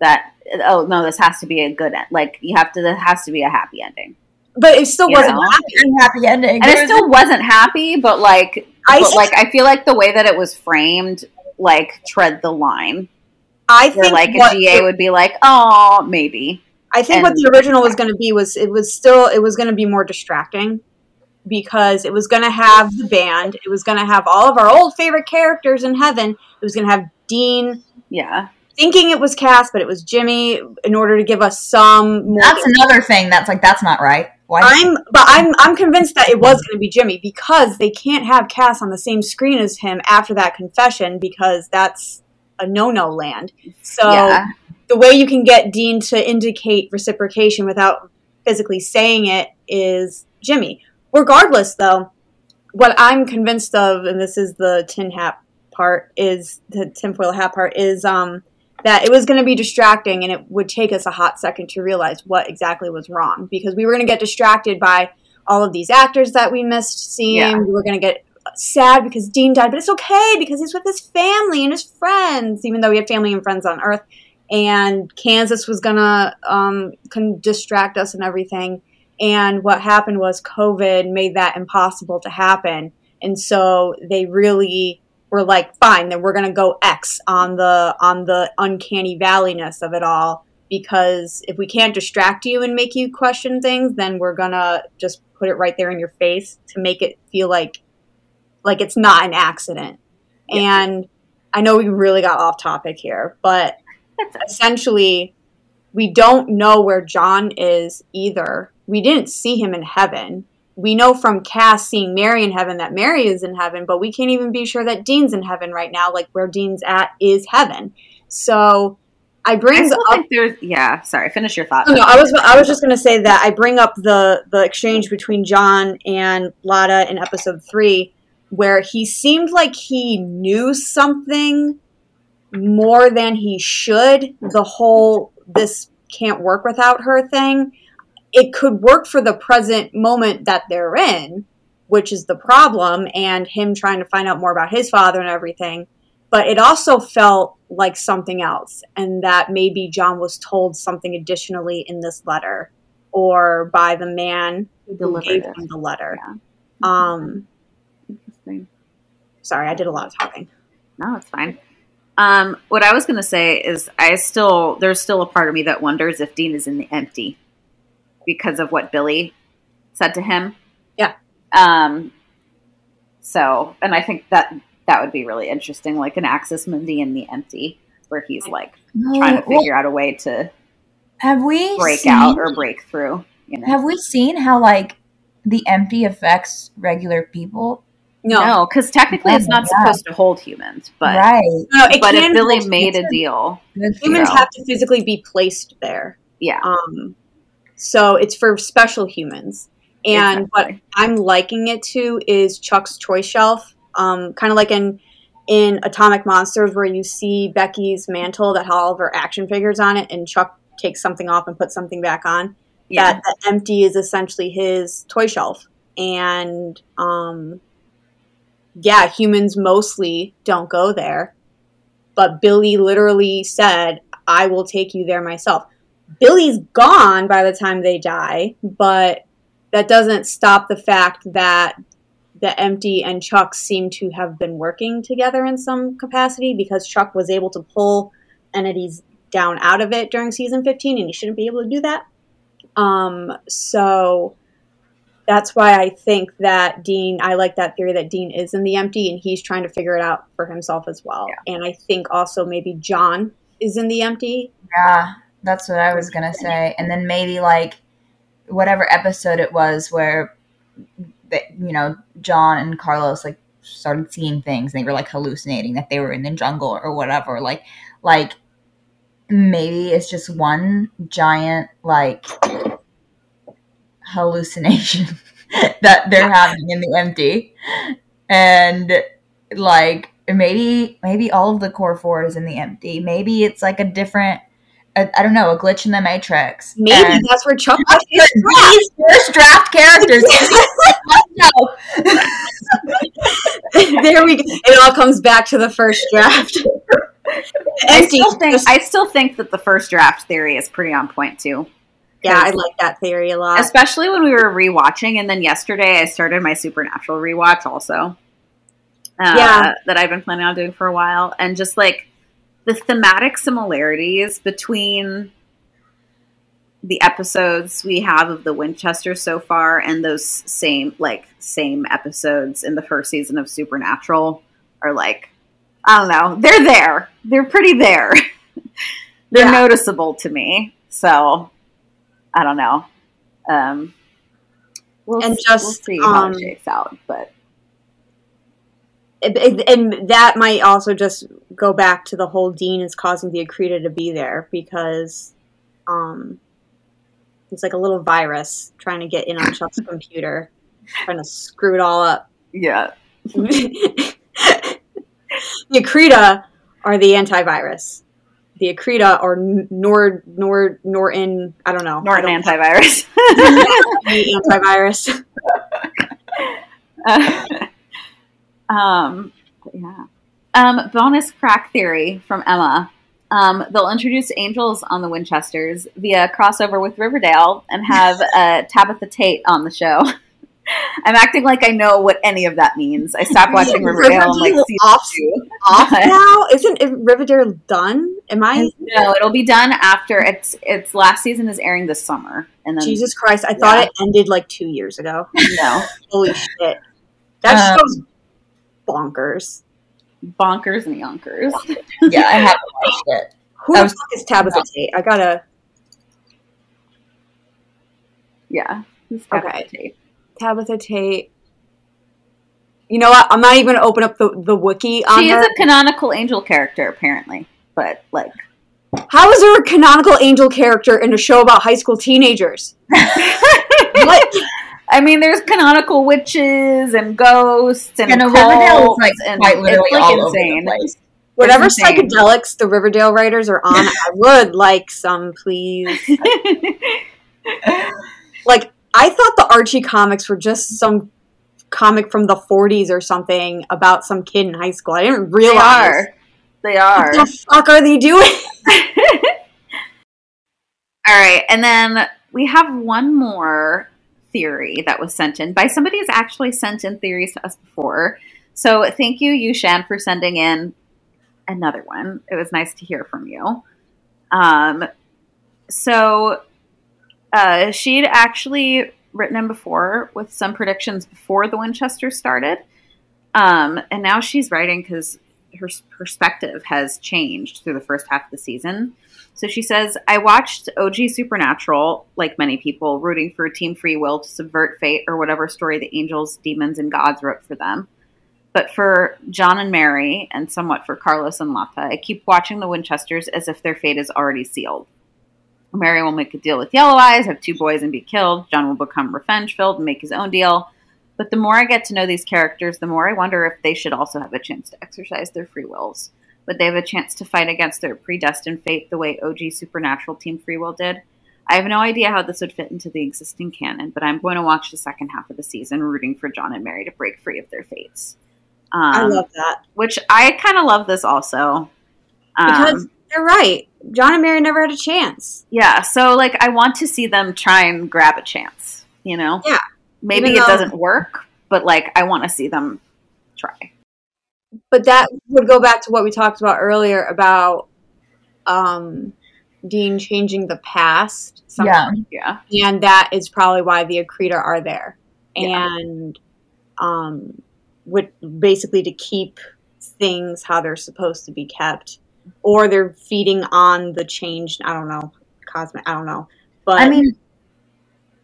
that oh no, this has to be a good end. Like you have to, there has to be a happy ending, but it still you wasn't know? happy. happy ending. and it still wasn't happy, but like, I but like I feel like the way that it was framed, like tread the line. I Where think like a GA would be like, oh, maybe. I think what the original was going to be was it was still it was going to be more distracting because it was going to have the band, it was going to have all of our old favorite characters in heaven. It was going to have Dean Yeah. thinking it was Cass, but it was Jimmy in order to give us some more That's another thing that's like that's not right. Why? I'm, but I'm, I'm convinced that it was going to be Jimmy because they can't have Cass on the same screen as him after that confession because that's a no-no land. So yeah. The way you can get Dean to indicate reciprocation without physically saying it is Jimmy. Regardless, though, what I'm convinced of, and this is the tin hat part, is the tinfoil hat part, is um, that it was going to be distracting and it would take us a hot second to realize what exactly was wrong because we were going to get distracted by all of these actors that we missed seeing. Yeah. We were going to get sad because Dean died, but it's okay because he's with his family and his friends, even though he had family and friends on Earth. And Kansas was gonna um, distract us and everything. And what happened was COVID made that impossible to happen. And so they really were like, fine, then we're gonna go X on the on the uncanny valleyness of it all. Because if we can't distract you and make you question things, then we're gonna just put it right there in your face to make it feel like like it's not an accident. Yeah. And I know we really got off topic here, but essentially we don't know where John is either. We didn't see him in heaven. We know from Cass seeing Mary in heaven that Mary is in heaven, but we can't even be sure that Dean's in heaven right now. Like where Dean's at is heaven. So I bring I up. there's yeah. Sorry, finish your thought. No, no, I was I was just going to say that I bring up the the exchange between John and Lata in episode three, where he seemed like he knew something more than he should. The whole this can't work without her thing. It could work for the present moment that they're in, which is the problem, and him trying to find out more about his father and everything. But it also felt like something else, and that maybe John was told something additionally in this letter or by the man who gave him the letter. Yeah. Um, Interesting. Sorry, I did a lot of talking. No, it's fine. Um, what I was going to say is, I still there's still a part of me that wonders if Dean is in the empty because of what Billy said to him. Yeah. Um. So, and I think that that would be really interesting, like an Axis Mundi in the empty, where he's like trying to figure well, out a way to have we break seen, out or break through. You know? Have we seen how like the empty affects regular people? No, because no, technically it's not yeah. supposed to hold humans, but right. No, but if Billy made a deal, humans have to physically be placed there. Yeah. Um. So it's for special humans, and exactly. what I'm liking it to is Chuck's toy shelf um, kind of like in in Atomic Monsters, where you see Becky's mantle that has all of her action figures on it, and Chuck takes something off and puts something back on. Yeah. That the empty is essentially his toy shelf, and um, yeah, humans mostly don't go there, but Billy literally said, "I will take you there myself." Billy's gone by the time they die, but that doesn't stop the fact that the Empty and Chuck seem to have been working together in some capacity because Chuck was able to pull entities down out of it during season 15 and he shouldn't be able to do that. Um, so that's why I think that Dean, I like that theory that Dean is in the empty and he's trying to figure it out for himself as well. Yeah. And I think also maybe John is in the empty. Yeah, that's what I was going to say. And then maybe like whatever episode it was where that you know John and Carlos like started seeing things and they were like hallucinating that they were in the jungle or whatever like like maybe it's just one giant like hallucination that they're having in the empty and like maybe maybe all of the core four is in the empty maybe it's like a different I don't know, a glitch in the matrix. Maybe and that's where Chuck got these first draft characters. there we go. It all comes back to the first draft. I still think I still think that the first draft theory is pretty on point too. Yeah, I like that theory a lot. Especially when we were rewatching and then yesterday I started my supernatural rewatch also. Uh, yeah. that I've been planning on doing for a while and just like the thematic similarities between the episodes we have of the Winchester so far and those same like same episodes in the first season of Supernatural are like I don't know, they're there. They're pretty there. they're yeah. noticeable to me. So I don't know. Um we'll, and just we'll see how um, it shakes out, but and that might also just go back to the whole Dean is causing the Akrida to be there because um, it's like a little virus trying to get in on Chuck's computer, trying to screw it all up. Yeah. the Akrida are the antivirus. The Akrida or Nord Nord Norton I don't know. Norton don't antivirus. antivirus. Uh, Um, yeah. Um, bonus crack theory from Emma. Um, they'll introduce angels on the Winchesters via crossover with Riverdale and have uh, Tabitha Tate on the show. I'm acting like I know what any of that means. I stopped watching Riverdale in like off-. Off now? Isn't Riverdale done? Am I? No, it'll be done after it's its last season is airing this summer, and then Jesus Christ! I thought it ended like two years ago. no Holy shit! That Um, bonkers. bonkers and yonkers. Yeah, I haven't watched it. Who the fuck is Tabitha Tate? I gotta Yeah, Okay. Tate? Tabitha Tate. You know what? I'm not even gonna open up the the wiki on She her. is a canonical angel character, apparently, but like How is there a canonical angel character in a show about high school teenagers? what? I mean, there's canonical witches and ghosts and And Riverdale is like and quite literally it's like all insane. over the place. Whatever insane. psychedelics the Riverdale writers are on, I would like some, please. Like, I thought the Archie comics were just some comic from the 40s or something about some kid in high school. I didn't realize. they are. They are. What the fuck are they doing? All right, and then we have one more theory that was sent in by somebody who's actually sent in theories to us before. So thank you, Yushan, for sending in another one. It was nice to hear from you. Um, so uh, she'd actually written in before with some predictions before the Winchester started, um, and now she's writing because her perspective has changed through the first half of the season. So she says, I watched OG Supernatural, like many people, rooting for Team Free Will to subvert fate or whatever story the angels, demons, and gods wrote for them. But for John and Mary, and somewhat for Carlos and Lata, I keep watching the Winchesters as if their fate is already sealed. Mary will make a deal with Yellow Eyes, have two boys, and be killed. John will become revenge filled and make his own deal. But the more I get to know these characters, the more I wonder if they should also have a chance to exercise their free wills. Would they have a chance to fight against their predestined fate the way OG Supernatural Team Free Will did? I have no idea how this would fit into the existing canon, but I'm going to watch the second half of the season rooting for John and Mary to break free of their fates. Um, I love that. which I kind of love this also. Um, Because you're right. John and Mary never had a chance. yeah, so like I want to see them try and grab a chance, you know? Yeah. Maybe Even it doesn't work, but like I want to see them try. But that would go back to what we talked about earlier about um, Dean changing the past. somehow. Yeah. Yeah. and that is probably why the Akrida are there, Yeah. and um, with basically to keep things how they're supposed to be kept, or they're feeding on the change. I don't know, cosmic. I don't know, but I mean,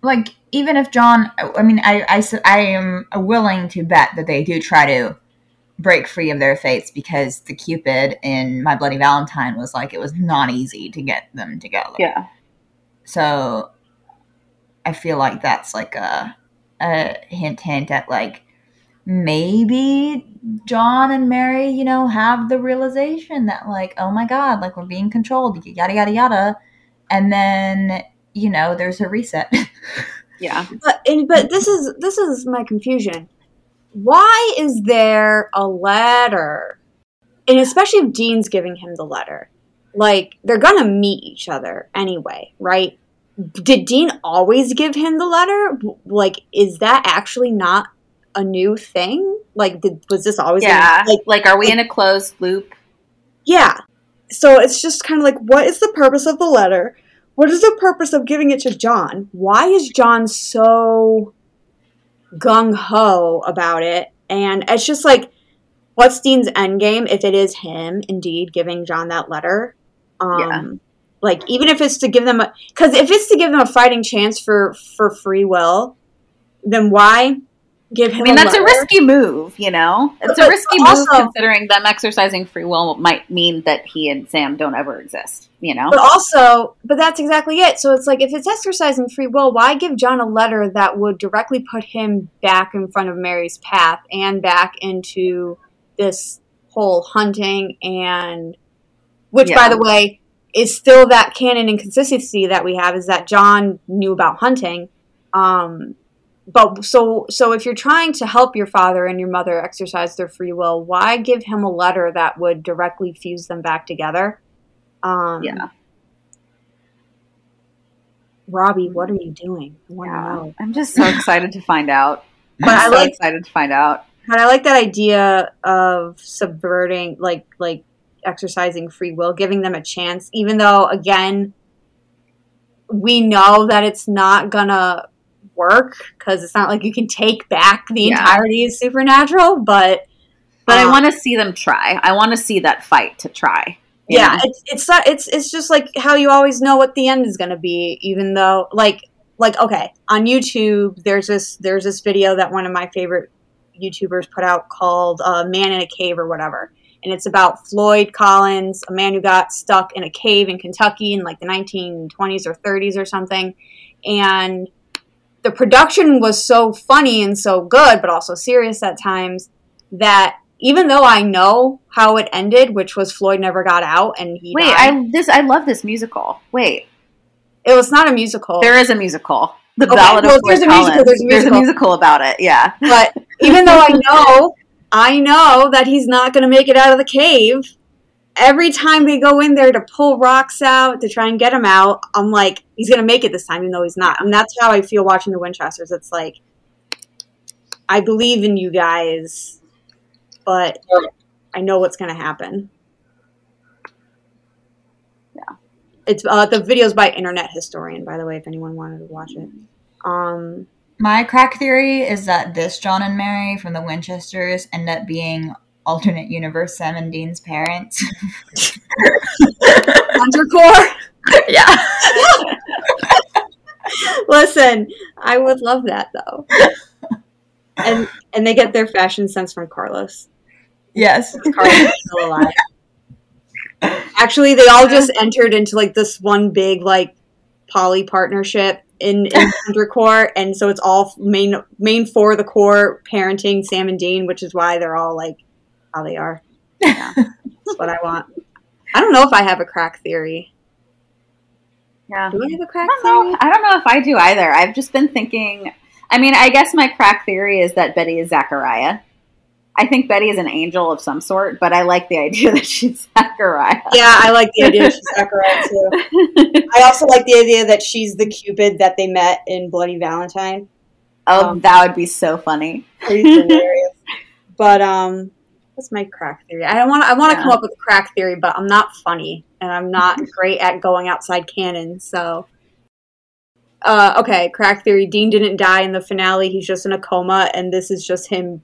like even if John, I mean, I I I am willing to bet that they do try to break free of their fates because the Cupid in My Bloody Valentine was like it was not easy to get them together. Yeah. So I feel like that's like a a hint hint at like maybe John and Mary, you know, have the realization that like, oh my god, like we're being controlled, yada yada yada. And then, you know, there's a reset. Yeah. but and, but this is this is my confusion. Why is there a letter? And especially if Dean's giving him the letter. Like they're gonna meet each other anyway, right? Did Dean always give him the letter? Like, is that actually not a new thing? Like, did was this always Yeah. like Like, are we in a closed loop? yeah. So it's just kind of like, what is the purpose of the letter? What is the purpose of giving it to John? Why is John so gung ho about it? And it's just like, what's Dean's end game if it is him indeed giving John that letter? Um, Yeah. Like, even if it's to give them a, because if it's to give them a fighting chance for for free will, then why give him? I mean, that's a risky move, you know? It's a risky also- move considering them exercising free will might mean that he and Sam don't ever exist, you know? But also, but that's exactly it. So it's like if it's exercising free will, why give John a letter that would directly put him back in front of Mary's path and back into this whole hunting and which Yeah. by the way is still that canon inconsistency that we have is that John knew about hunting. Um but so so if you're trying to help your father and your mother exercise their free will, why give him a letter that would directly fuse them back together? Um, Yeah. Robbie, what are you doing? yeah. I'm just so excited to find out. But I'm I so like- excited to find out. But I like that idea of subverting, like like exercising free will, giving them a chance, even though again, we know that it's not gonna work because it's not like you can take back the Yeah. entirety of supernatural. But But I um, want to see them try. I want to see that fight to try. yeah, know? it's it's not- it's it's just like how you always know what the end is gonna be, even though like like okay on YouTube there's this there's this video that one of my favorite YouTubers put out called uh, "Man in a Cave" or whatever, and it's about Floyd Collins, a man who got stuck in a cave in Kentucky in like the 1920s or 30s or something, and the production was so funny and so good, but also serious at times that even though I know how it ended, which was Floyd never got out and he Wait, died, I this I love this musical. Wait, it was not a musical. there is a musical. The Okay, Ballad well, of there's a musical, there's a musical. musical about it. Yeah. but even though I know, I know that he's not going to make it out of the cave. Every time they go in there to pull rocks out to try and get him out, I'm like, he's to make it this time, even though he's not. And that's how I feel watching the Winchesters. It's like, I believe in you guys, but I know what's to happen. Yeah. It's uh, the video's by Internet Historian, by the way, if anyone wanted to watch it. Um, My crack theory is that this John and Mary from the Winchesters end up being alternate universe Sam and Dean's parents. Hunter Core. yeah. Listen, I would love that though. And and they get their fashion sense from Carlos. Yes. Carlos is still alive. Actually, they all just entered into like this one big like poly partnership in, in Hunter Core, and so it's all main main for the core parenting Sam and Dean, which is why they're all like how they are. Yeah. That's what I want. I don't know if I have a crack theory. Yeah. Do I have a I crack don't theory? know. I don't know if I do either. I've just been thinking. I mean, I guess my crack theory is that Betty is Zachariah. I think Betty is an angel of some sort, but I like the idea that she's Zachariah. Yeah, I like the idea that she's Zachariah too. I also like the idea that she's the Cupid that they met in Bloody Valentine. oh, Um, that would be so funny. But um, what's my crack theory? I don't want. I want to Yeah. come up with a crack theory, but I'm not funny, and I'm not great at going outside canon. So, uh, okay, crack theory. Dean didn't die in the finale. He's just in a coma, and this is just him.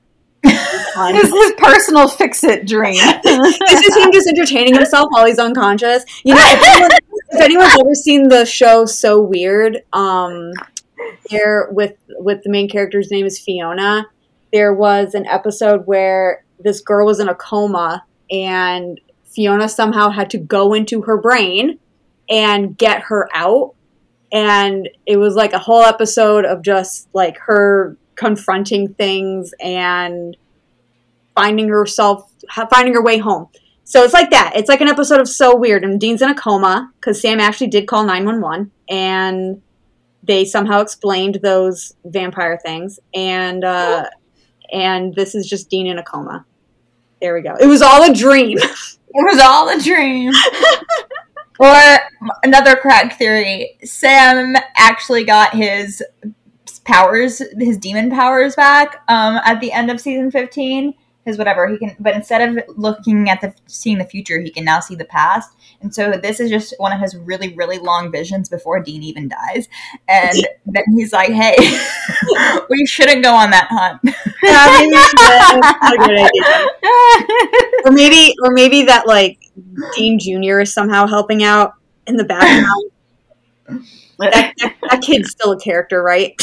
fun. His, his personal fix it dream. this is him just entertaining himself while he's unconscious. You know, if, anyone, if anyone's ever seen the show So Weird, um, there with with the main character's name is Fiona. There was an episode where this girl was in a coma and Fiona somehow had to go into her brain and get her out. And it was like a whole episode of just like her confronting things and finding herself, finding her way home. So it's like that. It's like an episode of So Weird, and Dean's in a coma because Sam actually did call 911, and they somehow explained those vampire things. And uh, and this is just Dean in a coma. There we go. It was all a dream. It was all a dream. or another crack theory Sam actually got his powers, his demon powers back um, at the end of season 15. His whatever he can, but instead of looking at the seeing the future, he can now see the past. And so this is just one of his really, really long visions before Dean even dies. And then he's like, "Hey, we shouldn't go on that hunt." yeah, maybe that's a good idea. Or maybe, or maybe that like Dean Junior is somehow helping out in the background. that, that, that kid's still a character, right?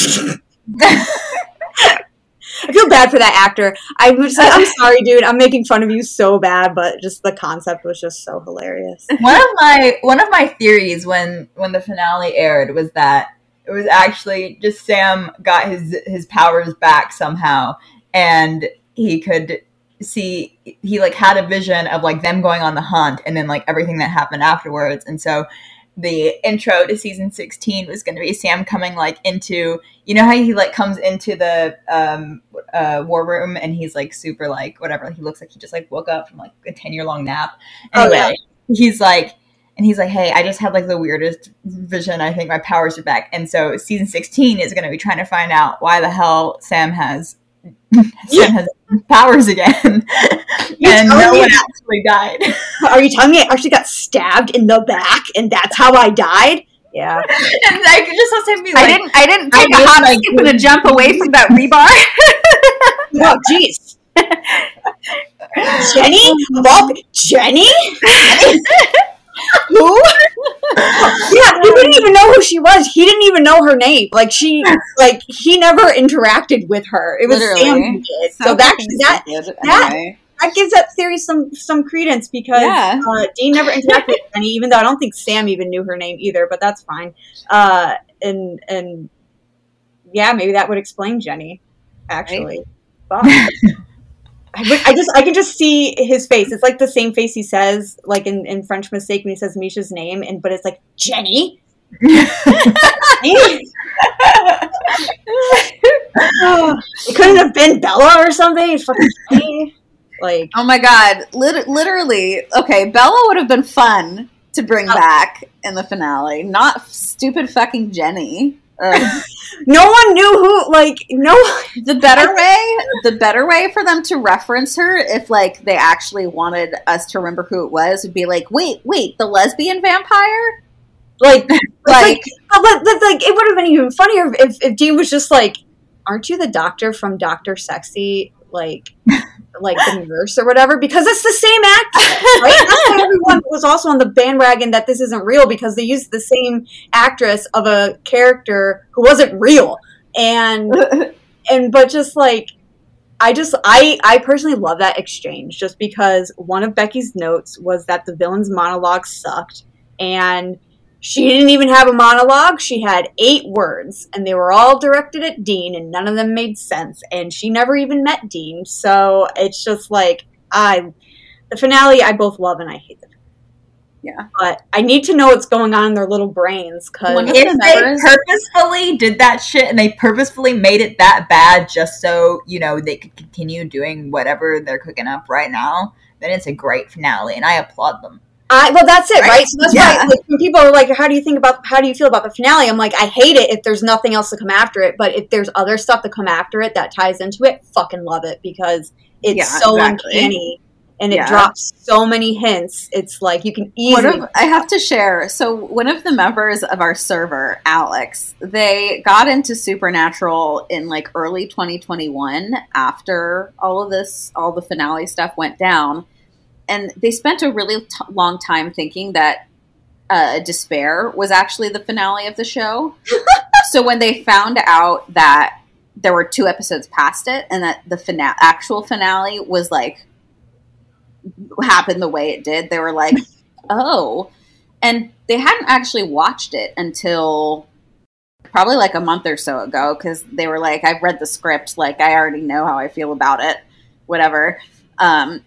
I feel bad for that actor. I was just, I'm sorry, dude. I'm making fun of you so bad, but just the concept was just so hilarious. one of my one of my theories when when the finale aired was that it was actually just Sam got his his powers back somehow and he could see he like had a vision of like them going on the hunt and then like everything that happened afterwards and so the intro to season 16 was going to be Sam coming like into you know how he like comes into the um uh war room and he's like super like whatever he looks like he just like woke up from like a 10 year long nap? Anyway Oh, yeah. he's like and he's like hey I just had like the weirdest vision. I think my powers are back. And so season 16 is going to be trying to find out why the hell Sam has Sam has powers again You're and no one that- actually died Are you telling me I actually got stabbed in the back and that's how I died? Yeah. and I just saw be I didn't. I didn't I take a miss hop, skip, and a jump away from that rebar. Oh, jeez. Jenny? Jenny? Who? yeah, he didn't even know who she was. He didn't even know her name. Like she, like he never interacted with her. It was Sam Literally. did. So that that that- that gives that theory some some credence because Yeah. uh, Dean never interacted with Jenny, even though I don't think Sam even knew her name either. But that's fine. Uh, and and yeah, maybe that would explain Jenny. Actually, Fuck. I, I just I can just see his face. It's like the same face he says like in, in French Mistake when he says Misha's name, and but it's like Jenny. it couldn't have been Bella or something. It's fucking Jenny. Like Oh my god! Lit- literally, okay. Bella would have been fun to bring Oh. back in the finale, not stupid fucking Jenny. Uh, Ugh. no one knew who. Like no. the better way, the better way for them to reference her, if like they actually wanted us to remember who it was, would be like, wait, wait, the lesbian vampire, Like like. like, but, but, but, like it would have been even funnier if, if Dean was just like, "Aren't you the doctor from Doctor Sexy?" Like, like the nurse or whatever, because it's the same actress, right? That's why everyone was also on the bandwagon that this isn't real because they used the same actress of a character who wasn't real, and and but just like. I just I I personally love that exchange just because one of Becky's notes was that the villain's monologue sucked and she didn't even have a monologue. She had eight words, and they were all directed at Dean, and none of them made sense. And she never even met Dean, so it's just like I, the finale, I both love and I hate it. Yeah. but I need to know what's going on in their little brains because if the they members- purposefully did that shit and they purposefully made it that bad just so you know they could continue doing whatever they're cooking up right now then it's a great finale and i applaud them I well, that's it, right? Right. So that's Yeah. why like, when people are like, "How do you think about? How do you feel about the finale?" I'm like, I hate it if there's nothing else to come after it. But if there's other stuff to come after it that ties into it, fucking love it because it's Yeah, so exactly. uncanny and it Yeah. drops so many hints. It's like you can easily. of, I have to share. So one of the members of our server, Alex, they got into Supernatural in like early 2021 after all of this, all the finale stuff went down, and they spent a really t- long time thinking that uh, Despair was actually the finale of the show. so when they found out that there were two episodes past it, and that the fina- actual finale was like happened the way it did, they were like, "Oh." And they hadn't actually watched it until probably like a month or so ago because they were like, I've read the script, like, I already know how I feel about it, whatever. Um,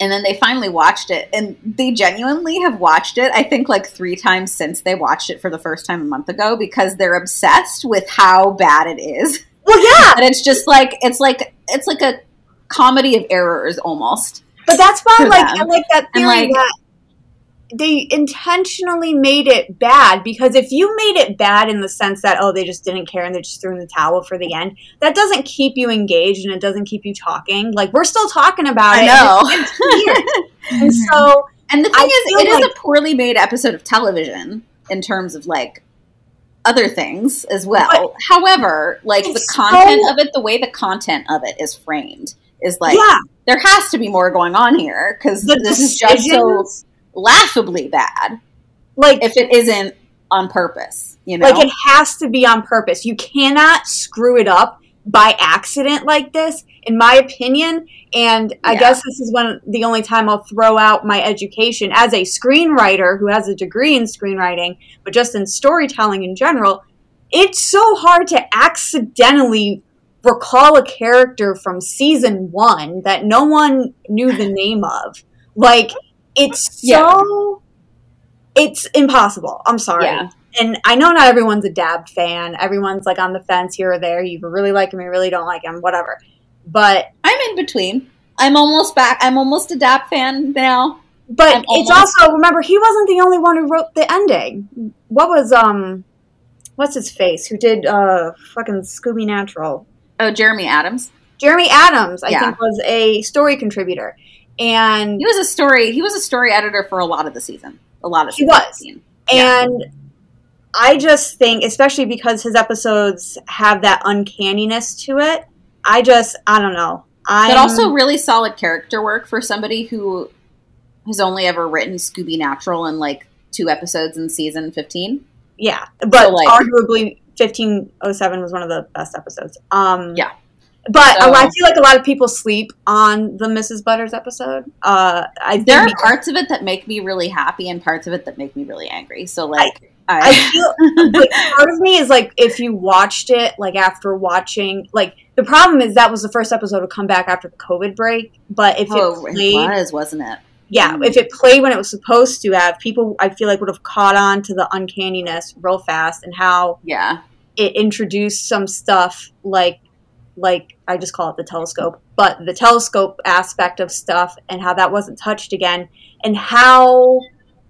and then they finally watched it, and they genuinely have watched it, I think, like three times since they watched it for the first time a month ago because they're obsessed with how bad it is. well, yeah, And it's just like, it's like, it's like a comedy of errors almost. but that's why, like, them. I like that theory like- that they intentionally made it bad because if you made it bad in the sense that oh they just didn't care and they just threw in the towel for the end that doesn't keep you engaged and it doesn't keep you talking. Like we're still talking about I it. know. and and so And the thing I is, it is like- a poorly made episode of television in terms of like other things as well. However, like the content so- of it, the way the content of it is framed is like yeah. there has to be more going on here because this is just so laughably bad. Like if it isn't on purpose. You know, like it has to be on purpose. You cannot screw it up by accident like this in my opinion. And i Yeah. guess this is when the only time i'll throw out my education as a screenwriter who has a degree in screenwriting but just in storytelling in general. It's so hard to accidentally recall a character from season one that no one knew the name of. Like it's so it's impossible. I'm sorry. Yeah. And I know not everyone's a Dabb fan. Everyone's like on the fence here or there. You really like him, you really don't like him, whatever. But I'm in between. I'm almost back. I'm almost a Dabb fan now. but I'm it's almost- also remember he wasn't the only one who wrote the ending. What was um what's his face? Who did uh fucking Scooby Natural? Oh, Jeremy Adams. Jeremy Adams, I Yeah. think, was a story contributor. And He was a story. He was a story editor for a lot of the season. A lot of He season was. 15. Yeah. And I just think, especially because his episodes have that uncanniness to it, I just, I don't know. I but also really solid character work for somebody who has only ever written Scooby Natural in like two episodes in season 15. yeah, but So, like- arguably, fifteen oh seven was one of the best episodes. Um, Yeah. But So- I feel like a lot of people sleep on the Mrs. Butters episode. Uh, I think There are parts of it that make me really happy and parts of it that make me really angry. So like I, I feel but part of me is like if you watched it like after watching like the problem is that was the first episode to come back after the COVID break. But if oh, it it was, wasn't it? yeah, Mm. if it played when it was supposed to have, people I feel like would have caught on to the uncanniness real fast and how Yeah. it introduced some stuff like like I just call it the telescope, but the telescope aspect of stuff and how that wasn't touched again and how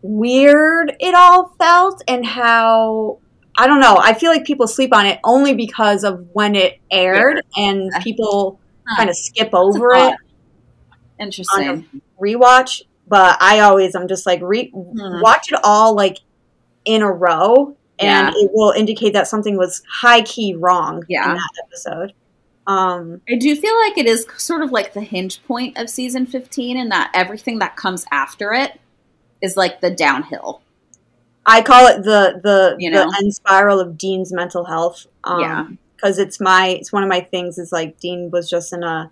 weird it all felt and how I don't know. I feel like people sleep on it only because of when it aired and people Huh. kind of skip over it. Interesting. rewatch, but I always I'm just like re- Hmm. watch it all like in a row, and Yeah. it will indicate that something was high key wrong Yeah. in that episode. Um, I do feel like it is sort of like the hinge point of season 15 and that everything that comes after it is like the downhill. I call it the the You know? the end spiral of Dean's mental health. Um, Yeah. because it's my it's one of my things is like Dean was just in a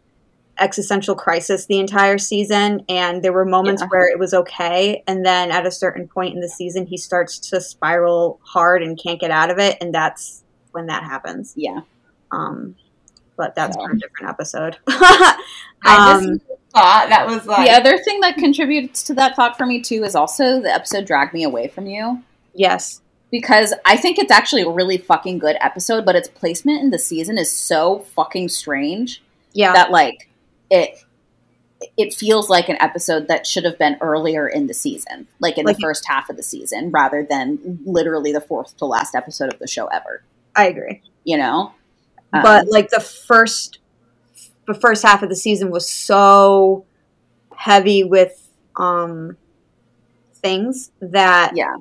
existential crisis the entire season and there were moments Yeah. where it was okay and then at a certain point in the season he starts to spiral hard and can't get out of it and that's when that happens Yeah. um but that's So. for a different episode I just um thought that was like The other thing that contributes to that thought for me too is also the episode Drag Me Away From You. yes Because I think it's actually a really fucking good episode, but its placement in the season is so fucking strange yeah that like it it feels like an episode that should have been earlier in the season, like in Like- the first half of the season, rather than literally the fourth to last episode of the show ever. i agree You know, Um, but like the first the first half of the season was so heavy with um things that Yeah.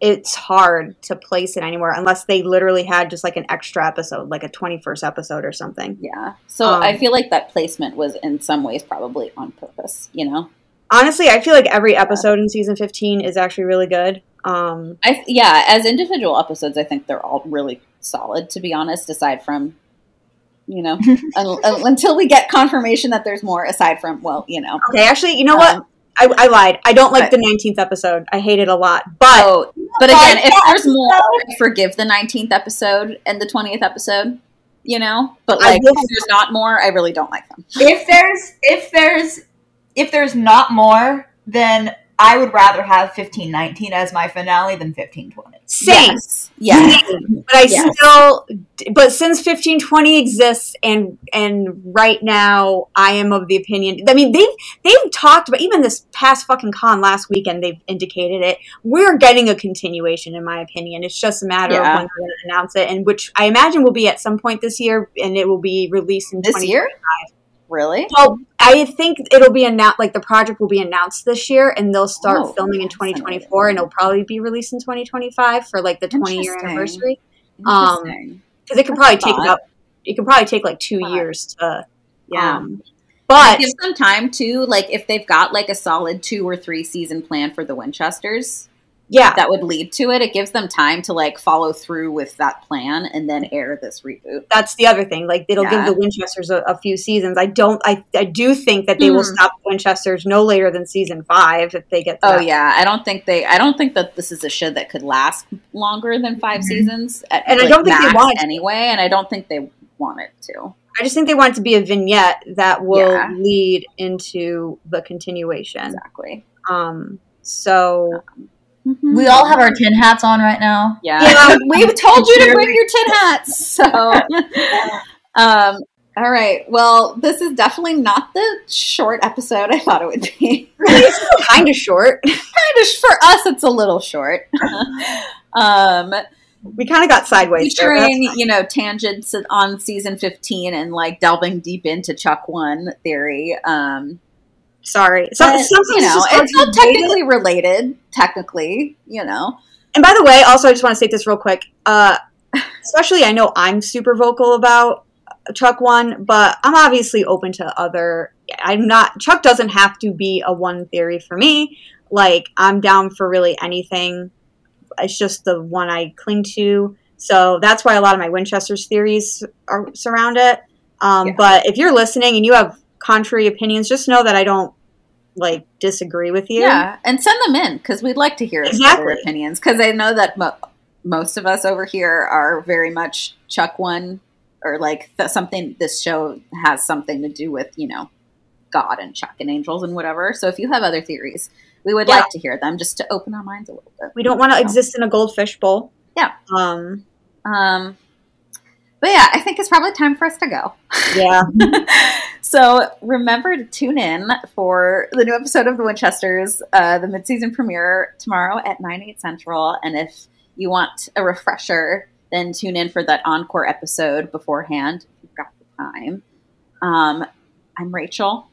it's hard to place it anywhere unless they literally had just like an extra episode like a 21st episode or something yeah. So Um, I feel like that placement was in some ways probably on purpose. You know, honestly i feel like every episode in season 15 is actually really good um I yeah, as individual episodes, I think they're all really solid. To be honest, aside from you know, un- un- until we get confirmation that there's more. Aside from well, you know, okay actually you know what Um, I, I lied i don't like but- the 19th episode i hate it a lot but Oh, but again, if there's more, I forgive the 19th episode and the 20th episode, you know? But, like, if there's not more, I really don't like them. if there's if there's if there's not more, then I would rather have fifteen nineteen as my finale than fifteen twenty. same Yes. Yes. but I Yes. still, but since fifteen twenty exists, and and right now, I am of the opinion. I mean, they've they've talked about even this past fucking con last weekend. They've indicated it. We're getting a continuation, in my opinion. It's just a matter Yeah. of when they're going to announce it, and which I imagine will be at some point this year, and it will be released in This year? Really? Well, I think it'll be announced. Like the project will be announced this year, and they'll start Oh, filming in 2024, and it'll probably be released in 2025 for like the 20 year anniversary. Um, because it could probably take about it could probably take like two years to yeah. um but it gives them time too. Like, if they've got like a solid two or three season plan for the Winchesters yeah that would lead to it, it gives them time to like follow through with that plan and then air this reboot. that's the other thing like it'll Yeah. give the winchesters a, a few seasons i don't i i do think that they will Hmm. stop the winchesters no later than season five if they get Oh that. yeah, I don't think they. I don't think that this is a show that could last longer than 5 Mhm. seasons. At, And I don't think they want it anyway, and I don't think they want it to. i just think they want it to be a vignette that will Yeah. lead into the continuation Exactly. um so Mhm. We all have our tin hats on right now. Yeah. Yeah. We've told you to bring your tin hats. So, um, all right. Well, this is definitely not the short episode I thought it would be. kind of short. kind of for us, it's a little short. um, We kind of got sideways. there, featuring you know tangents on season 15 and like delving deep into Chuck Won theory. Um, Sorry. Some, but, you know, it's not technically related. Technically, you know. And by the way, also, I just want to state this real quick. Uh, especially, I know I'm super vocal about Chuck Won, but I'm obviously open to other. I'm not. Chuck doesn't have to be a one theory for me. Like, I'm down for really anything. It's just the one I cling to. So that's why a lot of my Winchester's theories are surround it. Um, Yeah. But if you're listening and you have contrary opinions, just know that I don't like disagree with you. Yeah, and send them in because we'd like to hear Exactly. opinions. Because I know that mo- most of us over here are very much Chuck Won, or like th- something. This show has something to do with you know God and Chuck and angels and whatever. So if you have other theories, we would Yeah. like to hear them just to open our minds a little bit. We don't want to exist in a goldfish bowl. Yeah. Um. Um, but yeah, I think it's probably time for us to go. Yeah. So remember to tune in for the new episode of The Winchesters, uh, the mid-season premiere tomorrow at 9, 8 central. And if you want a refresher, then tune in for that encore episode beforehand if you've got the time. Um, I'm Rachel,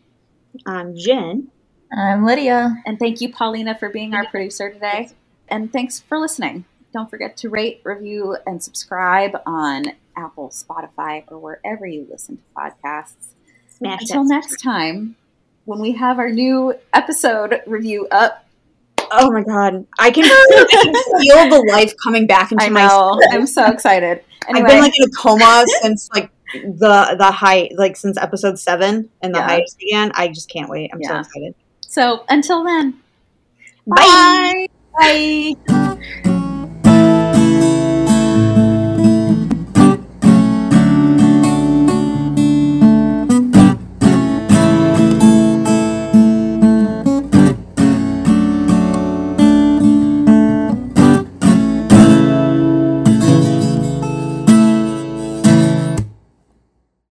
I'm Jen. I'm Lydia. and thank you, Paulina, for being our producer today. And thanks for listening. Don't forget to rate, review, and subscribe on Apple, Spotify, or wherever you listen to podcasts. Smash Until that. next time, when we have our new episode review up, Oh my god, I can, I can feel the life coming back into I my. soul. I'm so excited. Anyway, I've been like in a coma since like the the height, like since episode seven and the Yeah. began. I just can't wait. I'm so excited. so until then, Bye. bye. Bye.